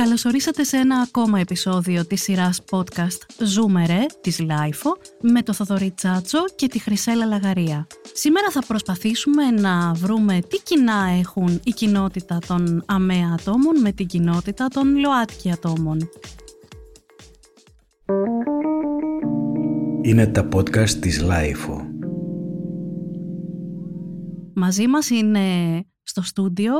Καλωσορίσατε σε ένα ακόμα επεισόδιο της σειράς podcast «Ζούμε ρε» της LiFO με το Θοδωρή Τσάτσο και τη Χρυσέλλα Λαγαρία. Σήμερα θα προσπαθήσουμε να βρούμε τι κοινά έχουν η κοινότητα των ΑΜΕΑ ατόμων με την κοινότητα των ΛΟΑΤΚΙ ατόμων. Είναι τα podcast της LiFO. Μαζί μας είναι στο στούντιο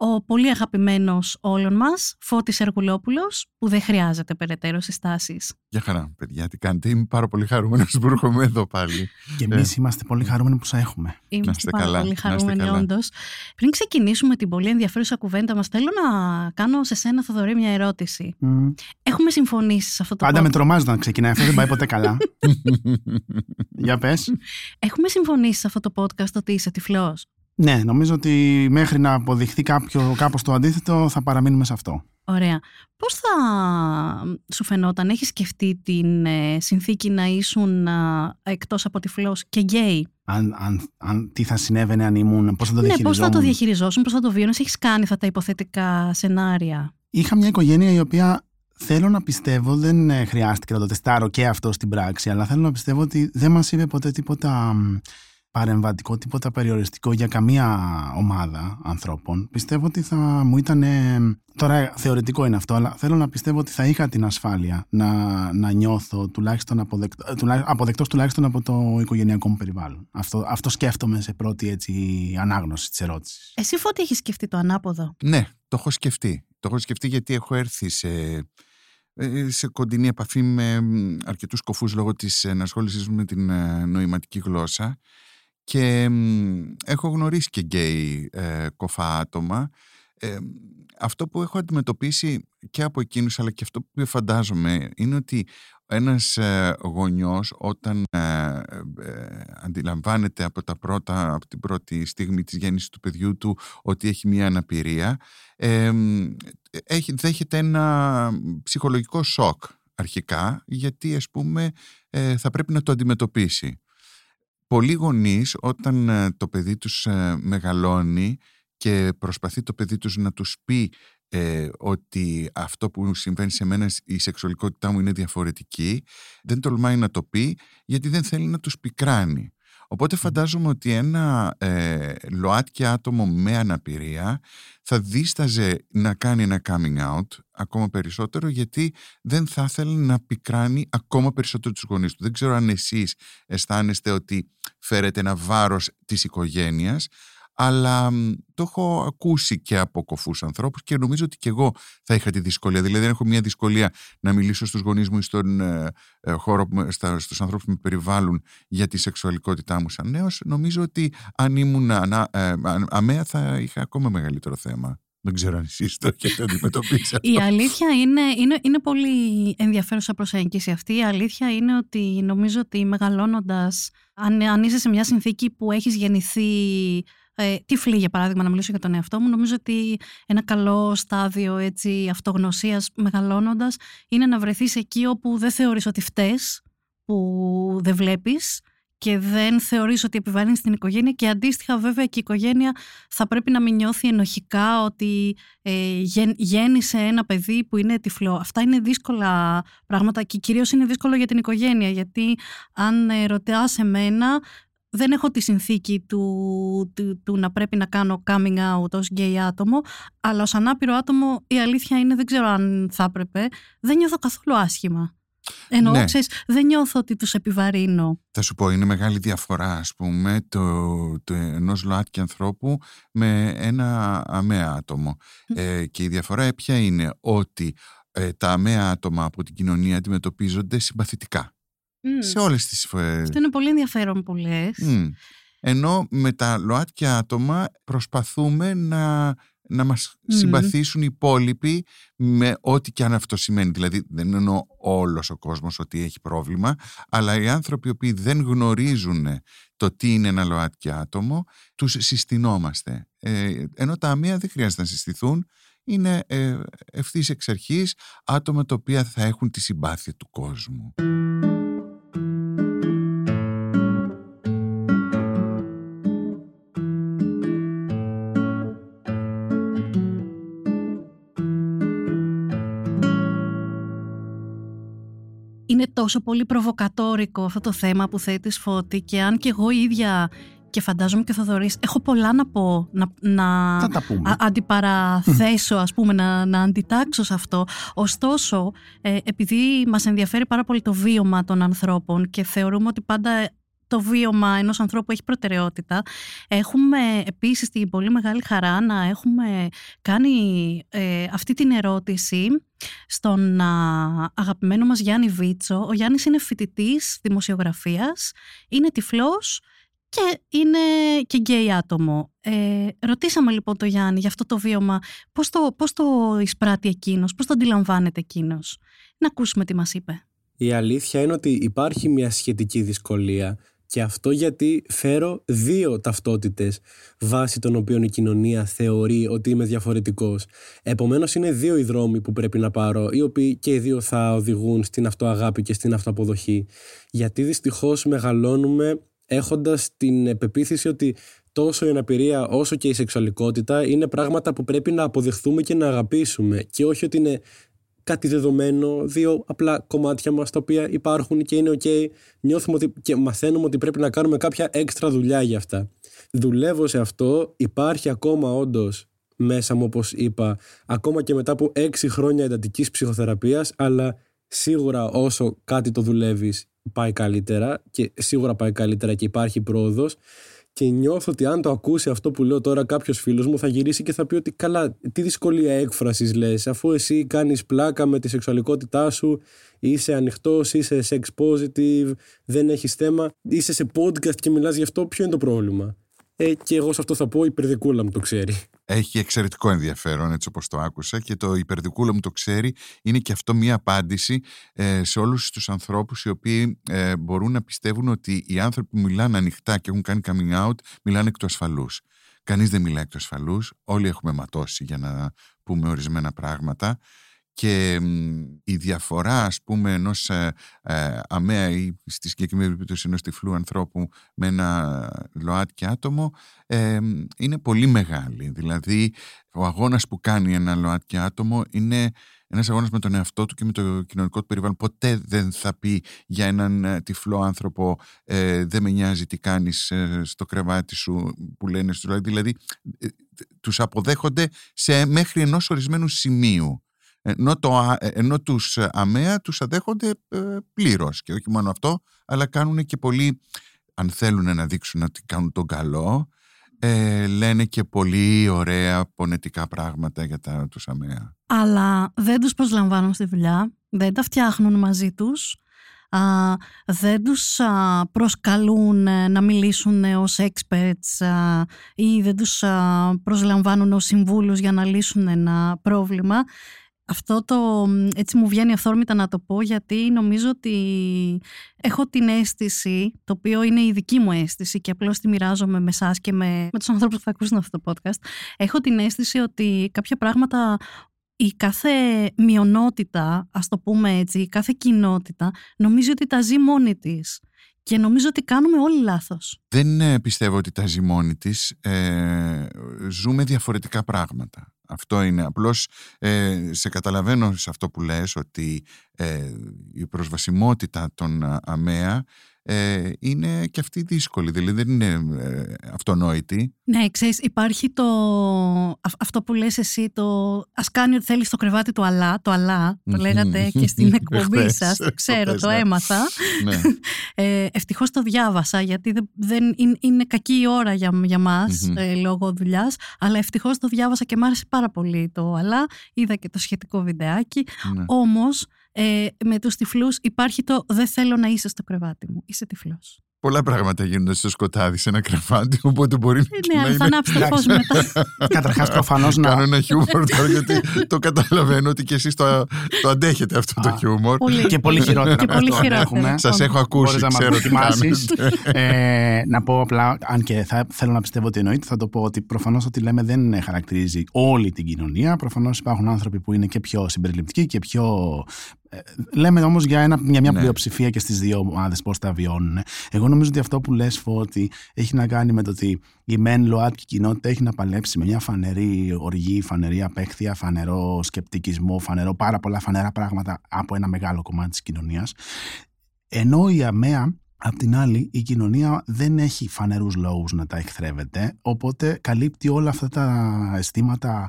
ο πολύ αγαπημένος όλων μας, Φώτης Εργουλόπουλος, που δεν χρειάζεται περαιτέρω συστάσεις. Γεια χαρά, παιδιά, τι κάνετε; Είμαι πάρα πολύ χαρούμενος που έρχομαι εδώ πάλι. Και εμείς ε. είμαστε πολύ χαρούμενοι που σα έχουμε. Είμαστε πάρα καλά, πολύ χαρούμενοι, όντως. Πριν ξεκινήσουμε την πολύ ενδιαφέρουσα κουβέντα μας, θέλω να κάνω σε σένα, Θοδωρή, μια ερώτηση. Mm. Έχουμε συμφωνήσει σε αυτό το Πάντα με τρομάζει να ξεκινάει αυτό, δεν πάει ποτέ καλά. Για πες. Έχουμε συμφωνήσει σε αυτό το podcast ότι είσαι τυφλός; Ναι, νομίζω ότι μέχρι να αποδειχθεί κάποιο, κάπως το αντίθετο θα παραμείνουμε σε αυτό. Ωραία. Πώς θα σου φαινόταν, έχεις σκεφτεί την ε, συνθήκη να ήσουν ε, εκτός από τυφλός και γκέι; Αν, αν, αν, τι θα συνέβαινε αν ήμουν, πώς θα το διαχειριζόμουν. Ναι, πώς θα το διαχειριζόσουν, πώς θα το βιώνεις, έχεις κάνει αυτά τα υποθετικά σενάρια; Είχα μια οικογένεια η οποία θέλω να πιστεύω, δεν ε, χρειάστηκε να το τεστάρω και αυτό στην πράξη, αλλά θέλω να πιστεύω ότι δεν μας είπε ποτέ τίποτα παρεμβατικό, τίποτα περιοριστικό για καμία ομάδα ανθρώπων. Πιστεύω ότι θα μου ήταν. Τώρα θεωρητικό είναι αυτό, αλλά θέλω να πιστεύω ότι θα είχα την ασφάλεια να, να νιώθω τουλάχιστον αποδεκτό, αποδεκτός τουλάχιστον από το οικογενειακό μου περιβάλλον. Αυτό, αυτό σκέφτομαι σε πρώτη έτσι, ανάγνωση της ερώτησης. Εσύ φώτη έχεις σκεφτεί το ανάποδο; Ναι, το έχω σκεφτεί. Το έχω σκεφτεί γιατί έχω έρθει σε ε, σε κοντινή επαφή με αρκετούς κοφούς λόγω της ενασχόλησης με την ε, νοηματική γλώσσα και έχω γνωρίσει και γκέι ε, κοφά άτομα. Ε, αυτό που έχω αντιμετωπίσει και από εκείνους αλλά και αυτό που φαντάζομαι είναι ότι ένας ε, γονιός όταν ε, αντιλαμβάνεται από, τα πρώτα, από την πρώτη στιγμή της γέννησης του παιδιού του ότι έχει μια αναπηρία έχει, δέχεται ένα ψυχολογικό σοκ αρχικά γιατί ας πούμε θα πρέπει να το αντιμετωπίσει πολλοί γονείς όταν ε, το παιδί τους ε, μεγαλώνει και προσπαθεί το παιδί τους να τους πει ε, ότι αυτό που συμβαίνει σε μένα η σεξουαλικότητά μου είναι διαφορετική δεν τολμάει να το πει γιατί δεν θέλει να τους πικράνει Οπότε φαντάζομαι ότι ένα ε, ΛΟΑΤΚΙ άτομο με αναπηρία θα δίσταζε να κάνει ένα coming out ακόμα περισσότερο γιατί δεν θα ήθελε να πικράνει ακόμα περισσότερο τους γονείς του. Δεν ξέρω αν εσείς αισθάνεστε ότι φέρετε ένα βάρος της οικογένειας αλλά το έχω ακούσει και από κοφούς ανθρώπους και νομίζω ότι και εγώ θα είχα τη δυσκολία. Δηλαδή, δεν έχω μια δυσκολία να μιλήσω στους γονείς μου ή στον ε, ε, χώρο, στους ανθρώπους που με περιβάλλουν για τη σεξουαλικότητά μου σαν νέος. Νομίζω ότι αν ήμουν ε, αμαία θα είχα ακόμα μεγαλύτερο θέμα. Δεν ξέρω αν εσείς το έχετε αντιμετωπίσει Η αλήθεια είναι, είναι, είναι πολύ ενδιαφέρουσα προσέγγιση αυτή. Η αλήθεια είναι ότι νομίζω ότι μεγαλώνοντας, αν, αν είσαι σε μια συνθήκη που έχεις γεννηθεί ε, τυφλή για παράδειγμα να μιλήσω για τον εαυτό μου νομίζω ότι ένα καλό στάδιο έτσι, αυτογνωσίας μεγαλώνοντας είναι να βρεθείς εκεί όπου δεν θεωρείς ότι φταίς που δεν βλέπεις και δεν θεωρείς ότι επιβάλλει την οικογένεια και αντίστοιχα βέβαια και η οικογένεια θα πρέπει να μην νιώθει ενοχικά ότι ε, γέννησε ένα παιδί που είναι τυφλό. Αυτά είναι δύσκολα πράγματα και κυρίως είναι δύσκολο για την οικογένεια γιατί αν ε, ρωτάς εμένα δεν έχω τη συνθήκη του, του, να πρέπει να κάνω coming out ως γκέι άτομο, αλλά ως ανάπηρο άτομο η αλήθεια είναι, δεν ξέρω αν θα έπρεπε, δεν νιώθω καθόλου άσχημα. Ενώ, ναι. ξέρεις, δεν νιώθω ότι τους επιβαρύνω. Θα σου πω, είναι μεγάλη διαφορά, ας πούμε, το, το ενός ΛΟΑΤΚΙ ανθρώπου με ένα αμαία άτομο. Ε, και η διαφορά ποια είναι ότι ε, τα αμαία άτομα από την κοινωνία αντιμετωπίζονται συμπαθητικά. Σε όλες τις φορές. Αυτό είναι πολύ ενδιαφέρον που λες. Ενώ με τα ΛΟΑΤΚΙ άτομα προσπαθούμε να, να μας συμπαθήσουν οι υπόλοιποι με ό,τι και αν αυτό σημαίνει. Δηλαδή δεν εννοώ όλος ο κόσμος ότι έχει πρόβλημα, αλλά οι άνθρωποι οι οποίοι δεν γνωρίζουν το τι είναι ένα ΛΟΑΤΚΙ άτομο, τους συστηνόμαστε. Ε, ενώ τα αμεία δεν χρειάζεται να συστηθούν, είναι ε, ευθύς εξ αρχής άτομα τα οποία θα έχουν τη συμπάθεια του κόσμου. Τόσο πολύ προβοκατόρικο αυτό το θέμα που θέτεις Φώτη και αν και εγώ ίδια και φαντάζομαι και ο Θοδωρής έχω πολλά να πω να, να Θα τα πούμε. α- αντιπαραθέσω ας πούμε να, να αντιτάξω σε αυτό ωστόσο ε, επειδή μας ενδιαφέρει πάρα πολύ το βίωμα των ανθρώπων και θεωρούμε ότι πάντα το βίωμα ενός ανθρώπου έχει προτεραιότητα έχουμε επίσης την πολύ μεγάλη χαρά να έχουμε κάνει ε, αυτή την ερώτηση στον α, αγαπημένο μας Γιάννη Βίτσο. Ο Γιάννης είναι φοιτητής δημοσιογραφίας, είναι τυφλός και είναι και γκέι άτομο. Ε, ρωτήσαμε λοιπόν τον Γιάννη για αυτό το βίωμα, πώς το, πώς το εισπράττει εκείνος, πώς το αντιλαμβάνεται εκείνος. Να ακούσουμε τι μας είπε. Η αλήθεια είναι ότι υπάρχει μια σχετική δυσκολία και αυτό γιατί φέρω δύο ταυτότητες βάσει των οποίων η κοινωνία θεωρεί ότι είμαι διαφορετικός. Επομένως είναι δύο οι δρόμοι που πρέπει να πάρω, οι οποίοι και οι δύο θα οδηγούν στην αυτοαγάπη και στην αυτοαποδοχή. Γιατί δυστυχώς μεγαλώνουμε έχοντας την πεποίθηση ότι τόσο η αναπηρία όσο και η σεξουαλικότητα είναι πράγματα που πρέπει να αποδεχθούμε και να αγαπήσουμε και όχι ότι είναι κάτι δεδομένο, δύο απλά κομμάτια μας τα οποία υπάρχουν και είναι ok, νιώθουμε ότι και μαθαίνουμε ότι πρέπει να κάνουμε κάποια έξτρα δουλειά για αυτά. Δουλεύω σε αυτό, υπάρχει ακόμα όντως μέσα μου όπως είπα, ακόμα και μετά από έξι χρόνια εντατικής ψυχοθεραπείας, αλλά σίγουρα όσο κάτι το δουλεύεις πάει καλύτερα και σίγουρα πάει καλύτερα και υπάρχει πρόοδος και νιώθω ότι αν το ακούσει αυτό που λέω τώρα κάποιος φίλος μου θα γυρίσει και θα πει ότι καλά, τι δυσκολία έκφρασης λες, αφού εσύ κάνεις πλάκα με τη σεξουαλικότητά σου, είσαι ανοιχτός, είσαι sex positive, δεν έχεις θέμα, είσαι σε podcast και μιλάς γι' αυτό, ποιο είναι το πρόβλημα. Ε, και εγώ σε αυτό θα πω, η περδικούλα μου το ξέρει. Έχει εξαιρετικό ενδιαφέρον έτσι όπως το άκουσα και το υπερδικούλα μου το ξέρει είναι και αυτό μία απάντηση ε, σε όλους τους ανθρώπους οι οποίοι ε, μπορούν να πιστεύουν ότι οι άνθρωποι που μιλάνε ανοιχτά και έχουν κάνει coming out μιλάνε εκ του ασφαλούς. Κανείς δεν μιλάει εκ του ασφαλούς, όλοι έχουμε ματώσει για να πούμε ορισμένα πράγματα και μ, η διαφορά ας πούμε ενός ε, ε, αμαία ή στη συγκεκριμένη περίπτωση ενός τυφλού ανθρώπου με ένα ΛΟΑΤΚΙ άτομο ε, είναι πολύ μεγάλη. Δηλαδή ο αγώνας που κάνει ένα ΛΟΑΤΚΙ άτομο είναι ένας αγώνας με τον εαυτό του και με το κοινωνικό του περιβάλλον. Ποτέ δεν θα πει για έναν ε, τυφλό άνθρωπο ε, δεν με νοιάζει τι κάνεις ε, στο κρεβάτι σου που λένε στους ΛΟΑΤΚΙ. Δηλαδή ε, τους αποδέχονται σε, μέχρι ενός ορισμένου σημείου ενώ, το, α- ε, ενώ τους ε, αμαία τους αδέχονται ε, πλήρως και όχι μόνο αυτό αλλά κάνουν και πολύ αν θέλουν να δείξουν ότι κάνουν τον καλό ε, λένε και πολύ ωραία πονετικά πράγματα για τα, τους αμαία. Αλλά δεν τους προσλαμβάνουν στη δουλειά, δεν τα φτιάχνουν μαζί τους, α, δεν τους α, προσκαλούν ε, να μιλήσουν ε, ως experts α, ή δεν τους α, προσλαμβάνουν ως συμβούλους για να λύσουν ένα πρόβλημα. Αυτό το, μ, έτσι μου βγαίνει αυθόρμητα να το πω γιατί νομίζω ότι έχω την αίσθηση, το οποίο είναι η δική μου αίσθηση και απλώς τη μοιράζομαι με εσάς και με, με τους ανθρώπους που θα ακούσουν αυτό το podcast, έχω την αίσθηση ότι κάποια πράγματα η κάθε μειονότητα, ας το πούμε έτσι, η κάθε κοινότητα νομίζει ότι τα ζει μόνη της. Και νομίζω ότι κάνουμε όλοι λάθος. Δεν ε, πιστεύω ότι τα ζει μόνη της. Ε, ζούμε διαφορετικά πράγματα. Αυτό είναι. Απλώς ε, σε καταλαβαίνω σε αυτό που λες ότι ε, η προσβασιμότητα των α, ΑΜΕΑ ε, είναι και αυτή δύσκολη. Δηλαδή δεν είναι ε, αυτονόητη. Ναι, ξέρεις, υπάρχει το, αυ- αυτό που λες εσύ, το ας κάνει ό,τι θέλεις στο κρεβάτι του αλλά, το αλλά, το Μμμ. λέγατε και στην εκπομπή Χθες, σας, το ξέρω, χθες, το ναι. έμαθα. ναι. Ε, ευτυχώς το διάβασα γιατί δεν, δεν είναι, είναι κακή η ώρα για, για μας Μμμ. ε, λόγω δουλειάς, αλλά ευτυχώς το διάβασα και μ' άρεσε πάρα πολύ το αλλά, είδα και το σχετικό βιντεάκι. ναι. Όμως ε, με τους τυφλούς υπάρχει το δεν θέλω να είσαι στο κρεβάτι μου, είσαι τυφλός. Πολλά πράγματα γίνονται στο σκοτάδι σε ένα κρεβάτι, οπότε μπορεί Ε, ναι, να αλλά θα είναι... ανάψει το φως μετά. Καταρχάς, προφανώς Κάνω να. ένα χιούμορ τώρα γιατί το καταλαβαίνω ότι και εσείς το, το αντέχετε αυτό το Α, χιούμορ. Πολύ. Και πολύ χειρότερα. Και από πολύ αυτό χειρότερα. έχουμε. Σας έχω ακούσει, Μπορείς να μας ξέρω τι δοκιμάσεις. κάνετε. ε, να πω απλά, αν και θα, θέλω να πιστεύω ότι εννοείται, θα το πω ότι προφανώς ό,τι λέμε δεν χαρακτηρίζει όλη την κοινωνία. Προφανώς υπάρχουν άνθρωποι που είναι και πιο συμπεριληπτικοί και πιο Ε, λέμε όμως για, ένα, για μια Ναι. πλειοψηφία και στις δύο ομάδες πώς τα βιώνουν. Εγώ νομίζω ότι αυτό που λες, ότι έχει να κάνει με το ότι η μεν ΛΟΑΤΚΙ κοινότητα έχει να παλέψει με μια φανερή οργή, φανερή απέχθεια, φανερό σκεπτικισμό, φανερό πάρα πολλά φανερά πράγματα από ένα μεγάλο κομμάτι της κοινωνίας. Ενώ η ΑΜΕΑ, απ' την άλλη, η κοινωνία δεν έχει φανερούς λόγους να τα εχθρεύεται, οπότε καλύπτει όλα αυτά τα αισθήματα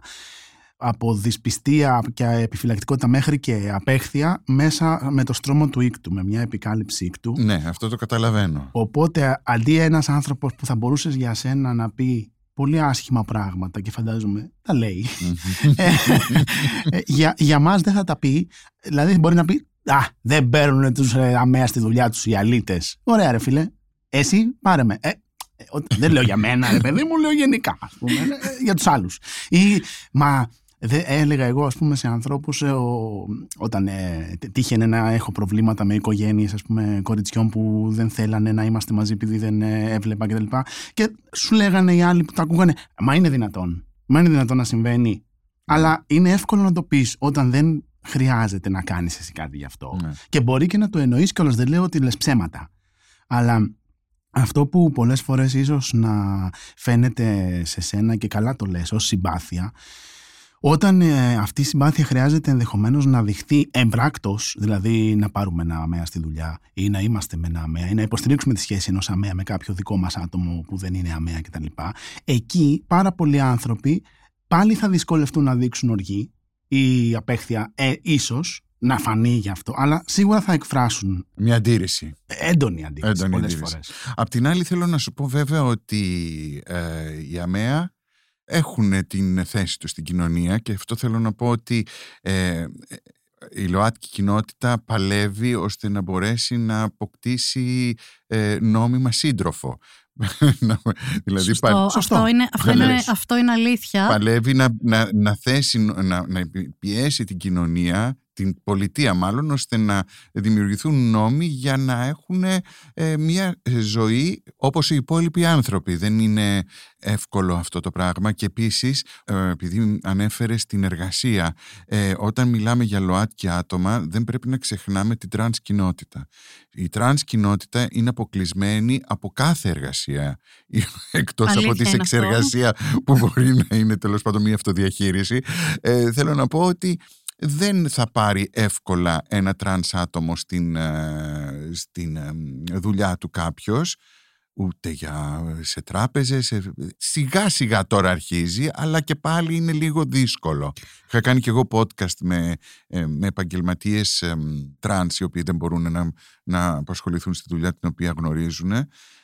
από δυσπιστία και επιφυλακτικότητα μέχρι και απέχθεια μέσα με το στρώμα του ίκτου, με μια επικάλυψη ίκτου. Ναι, αυτό το καταλαβαίνω. Οπότε αντί ένας άνθρωπος που θα μπορούσες για σένα να πει πολύ άσχημα πράγματα και φαντάζομαι τα λέει, ε, ε, για, για μας δεν θα τα πει, δηλαδή μπορεί να πει «Α, δεν παίρνουν τους ε, αμαία στη δουλειά τους οι αλήτες». Ωραία ρε φίλε, εσύ πάρε με. Ε, ε, ο- δεν λέω για μένα, ρε παιδί μου, λέω γενικά, ας πούμε, ε, για τους άλλους. Ή, μα δεν έλεγα εγώ, ας πούμε, σε ανθρώπους ε, ο- όταν ε, τ- τύχαινε να έχω προβλήματα με οικογένειες, ας πούμε, κοριτσιών που δεν θέλανε να είμαστε μαζί επειδή δεν ε, έβλεπα κτλ. Και, και σου λέγανε οι άλλοι που τα ακούγανε, μα είναι δυνατόν, μα είναι δυνατόν να συμβαίνει. Αλλά είναι εύκολο να το πεις όταν δεν χρειάζεται να κάνεις εσύ κάτι γι' αυτό. Ναι. Και μπορεί και να το εννοείς κιόλας, δεν λέω ότι λες ψέματα. Αλλά αυτό που πολλές φορές ίσως να φαίνεται σε σένα και καλά το λες ως συμπάθεια, όταν ε, αυτή η συμπάθεια χρειάζεται ενδεχομένως να δειχθεί εμπράκτος, δηλαδή να πάρουμε ένα αμαία στη δουλειά ή να είμαστε με ένα αμαία ή να υποστηρίξουμε τη σχέση ενός αμαία με κάποιο δικό μας άτομο που δεν είναι αμαία κτλ. Εκεί πάρα πολλοί άνθρωποι πάλι θα δυσκολευτούν να δείξουν οργή ή απέχθεια, ε, ίσως να φανεί γι' αυτό, αλλά σίγουρα θα εκφράσουν Μια αντίρρηση. έντονη αντίρρηση Έντονη πολλές αντίρρηση. φορές. Απ' την άλλη θέλω να σου πω βέβαια ότι ε, οι ΑΜΕΑ έχουν την θέση τους στην κοινωνία και αυτό θέλω να πω ότι ε, η ΛΟΑΤΚΙ κοινότητα παλεύει ώστε να μπορέσει να αποκτήσει ε, νόμιμα σύντροφο. Να- δηλαδή Σωστό. πα- Αυτό, είναι, αυτό, είναι, Καλές. αυτό είναι αλήθεια. παλεύει να, να, να θέσει, να, να πιέσει την κοινωνία, την πολιτεία μάλλον, ώστε να δημιουργηθούν νόμοι για να έχουν ε, μια ζωή όπως οι υπόλοιποι άνθρωποι. Δεν είναι εύκολο αυτό το πράγμα και επίσης, ε, επειδή ανέφερες στην εργασία, ε, όταν μιλάμε για ΛΟΑΤΚΙ άτομα, δεν πρέπει να ξεχνάμε την τρανς κοινότητα. Η τρανς κοινότητα είναι αποκλεισμένη από κάθε εργασία, εκτός από Αλήθεια της είναι αυτό. σεξεργασία που μπορεί να είναι τέλος πάντων μια αυτοδιαχείριση. Ε, θέλω να πω ότι δεν θα πάρει εύκολα ένα τρανς άτομο στην, ε, στην ε, δουλειά του κάποιος ούτε για, σε τράπεζες σε- σιγά σιγά τώρα αρχίζει αλλά και πάλι είναι λίγο δύσκολο. Είχα κάνει και εγώ podcast με, ε, με επαγγελματίες ε, τρανς οι οποίοι δεν μπορούν να, να απασχοληθούν στη δουλειά την οποία γνωρίζουν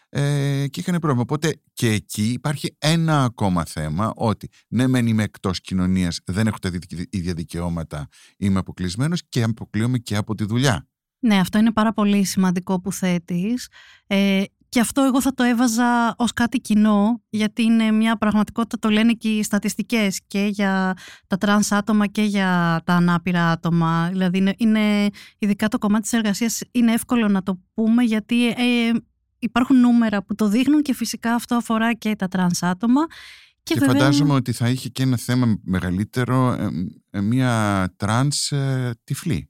ε, και είχαν πρόβλημα. Οπότε και εκεί υπάρχει ένα ακόμα θέμα ότι ναι μεν είμαι εκτός κοινωνίας, δεν έχω τα δι- ίδια δικαιώματα, είμαι αποκλεισμένος και αποκλείομαι και από τη δουλειά. Ναι, αυτό είναι πάρα πολύ σημαντικό που θέτεις. Ε, και αυτό εγώ θα το έβαζα ως κάτι κοινό, γιατί είναι μια πραγματικότητα, το λένε και οι στατιστικές και για τα τρανς άτομα και για τα ανάπηρα άτομα. Δηλαδή, είναι, είναι, ειδικά το κομμάτι της εργασίας είναι εύκολο να το πούμε, γιατί ε, υπάρχουν νούμερα που το δείχνουν και φυσικά αυτό αφορά και τα τρανς άτομα. Και, Και, βέβαια, φαντάζομαι ότι θα είχε και ένα θέμα μεγαλύτερο ε, ε, μια τρανς ε, τυφλή.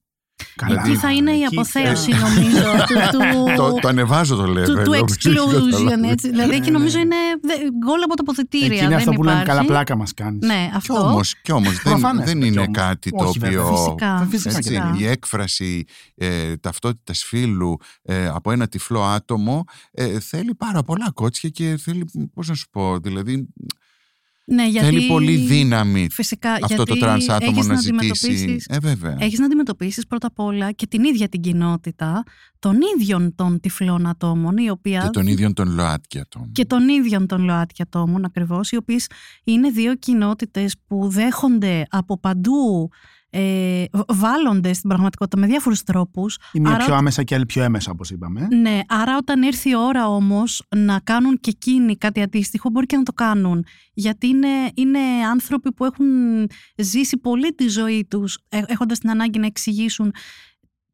Καλά. εκεί θα είναι η Εκεί- αποθέωση νομίζω του, του, το, το ανεβάζω το level. του, του όπως έχεις exclusion. καταλάβει. Έτσι. Δηλαδή εκεί νομίζω είναι δε- γκολ από τα αποδυτήρια. Εκεί είναι δεν αυτό που λέμε υπάρχει. καλά πλάκα μας κάνεις. Ναι, Κι αυτό. όμως, κι όμως δεν, Προφανές, δεν κι είναι όμως. κάτι το Όχι, βέβαια, οποίο... Φυσικά. Φυσικά Έτσι, και φυσικά. η έκφραση ε, ταυτότητας φύλου ε, από ένα τυφλό άτομο ε, θέλει πάρα πολλά κότσια και θέλει, πώς να σου πω, δηλαδή Ναι, γιατί... θέλει πολύ δύναμη Φυσικά, αυτό γιατί το τρανς άτομο έχεις να, αντιμετωπίσεις- ζητήσει. Ε, βέβαια. Έχεις να αντιμετωπίσεις πρώτα απ' όλα και την ίδια την κοινότητα των ίδιων των τυφλών ατόμων, η οποία Και των ίδιων των ΛΟΑΤΚΙ ατόμων. και των ίδιων των ΛΟΑΤΚΙ ατόμων ακριβώς, οι οποίες είναι δύο κοινότητες που δέχονται από παντού, ε, β- βάλλονται στην πραγματικότητα με διάφορους τρόπους. Η μία Άρα- πιο άμεσα και η άλλη πιο έμεσα, όπως είπαμε. Ναι, άρα όταν έρθει η ώρα όμως να κάνουν και εκείνοι κάτι αντίστοιχο, μπορεί και να το κάνουν. Γιατί είναι, είναι άνθρωποι που έχουν ζήσει πολύ τη ζωή τους, ε, έχοντας την ανάγκη να εξηγήσουν